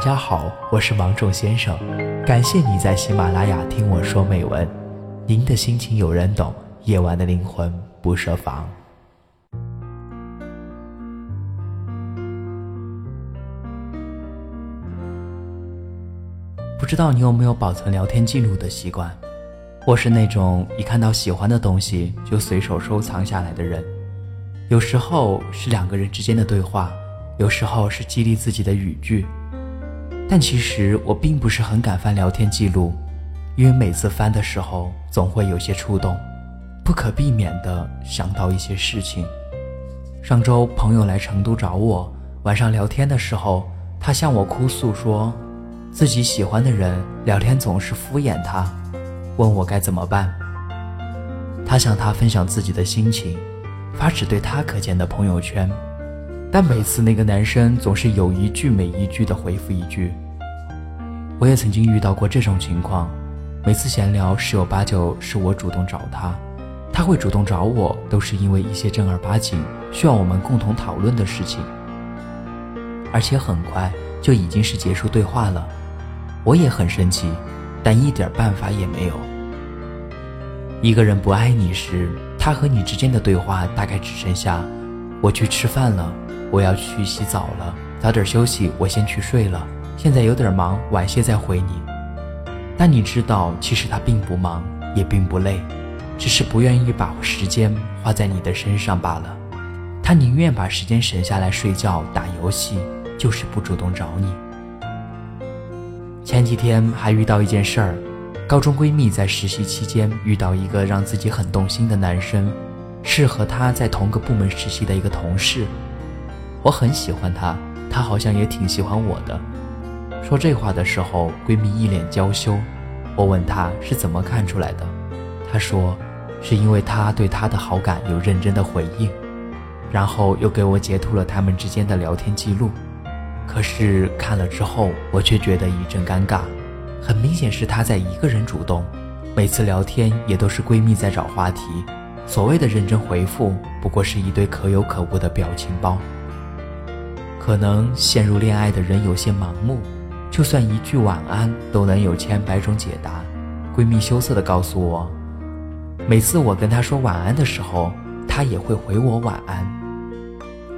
大家好，我是芒种先生，感谢你在喜马拉雅听我说美文。您的心情有人懂，夜晚的灵魂不设防。不知道你有没有保存聊天记录的习惯？我是那种一看到喜欢的东西就随手收藏下来的人。有时候是两个人之间的对话，有时候是激励自己的语句。但其实我并不是很敢翻聊天记录，因为每次翻的时候总会有些触动，不可避免的想到一些事情。上周朋友来成都找我，晚上聊天的时候，他向我哭诉说。自己喜欢的人聊天总是敷衍他，问我该怎么办。他向他分享自己的心情，发只对他可见的朋友圈，但每次那个男生总是有一句没一句的回复一句。我也曾经遇到过这种情况，每次闲聊十有八九是我主动找他，他会主动找我，都是因为一些正儿八经需要我们共同讨论的事情，而且很快就已经是结束对话了。我也很生气，但一点办法也没有。一个人不爱你时，他和你之间的对话大概只剩下：“我去吃饭了，我要去洗澡了，早点休息，我先去睡了。现在有点忙，晚些再回你。”但你知道，其实他并不忙，也并不累，只是不愿意把时间花在你的身上罢了。他宁愿把时间省下来睡觉、打游戏，就是不主动找你。前几天还遇到一件事儿，高中闺蜜在实习期间遇到一个让自己很动心的男生，是和她在同个部门实习的一个同事。我很喜欢他，他好像也挺喜欢我的。说这话的时候，闺蜜一脸娇羞。我问她是怎么看出来的，她说是因为他对她的好感有认真的回应，然后又给我截图了他们之间的聊天记录。可是看了之后，我却觉得一阵尴尬。很明显是她在一个人主动，每次聊天也都是闺蜜在找话题。所谓的认真回复，不过是一堆可有可无的表情包。可能陷入恋爱的人有些盲目，就算一句晚安都能有千百种解答。闺蜜羞涩地告诉我，每次我跟她说晚安的时候，她也会回我晚安。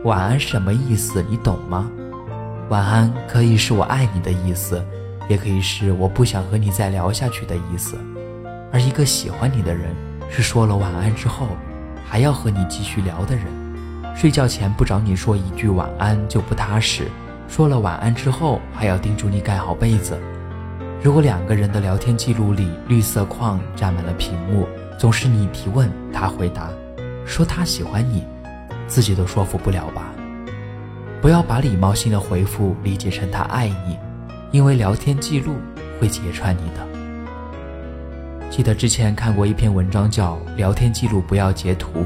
晚安什么意思？你懂吗？晚安可以是我爱你的意思，也可以是我不想和你再聊下去的意思。而一个喜欢你的人，是说了晚安之后，还要和你继续聊的人。睡觉前不找你说一句晚安就不踏实，说了晚安之后还要叮嘱你盖好被子。如果两个人的聊天记录里绿色框占满了屏幕，总是你提问他回答，说他喜欢你，自己都说服不了吧？不要把礼貌性的回复理解成他爱你，因为聊天记录会揭穿你的。记得之前看过一篇文章，叫《聊天记录不要截图》，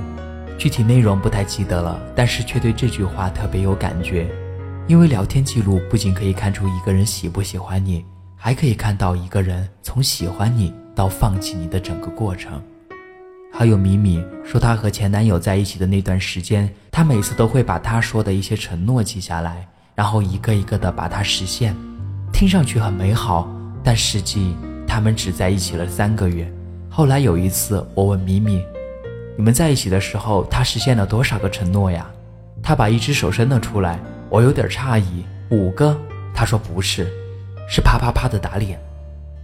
具体内容不太记得了，但是却对这句话特别有感觉。因为聊天记录不仅可以看出一个人喜不喜欢你，还可以看到一个人从喜欢你到放弃你的整个过程。好友米米说，她和前男友在一起的那段时间，她每次都会把他说的一些承诺记下来，然后一个一个的把它实现。听上去很美好，但实际他们只在一起了三个月。后来有一次，我问米米：“你们在一起的时候，他实现了多少个承诺呀？”他把一只手伸了出来，我有点诧异：“五个？”他说：“不是，是啪啪啪的打脸。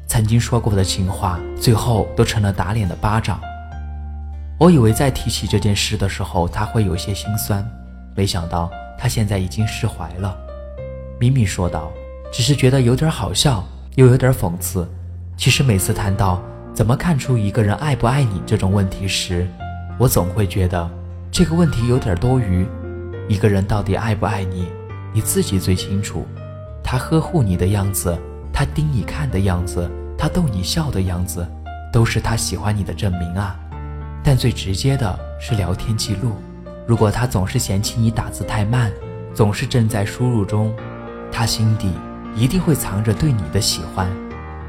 曾经说过的情话，最后都成了打脸的巴掌。”我以为在提起这件事的时候，他会有些心酸，没想到他现在已经释怀了。米米说道：“只是觉得有点好笑，又有点讽刺。其实每次谈到怎么看出一个人爱不爱你这种问题时，我总会觉得这个问题有点多余。一个人到底爱不爱你，你自己最清楚。他呵护你的样子，他盯你看的样子，他逗你笑的样子，都是他喜欢你的证明啊。”但最直接的是聊天记录，如果他总是嫌弃你打字太慢，总是正在输入中，他心底一定会藏着对你的喜欢，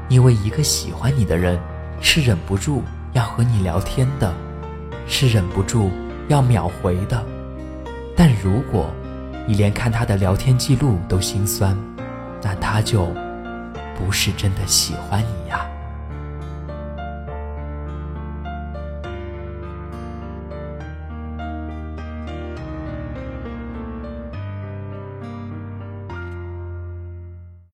因为一个喜欢你的人是忍不住要和你聊天的，是忍不住要秒回的。但如果你连看他的聊天记录都心酸，那他就不是真的喜欢你呀。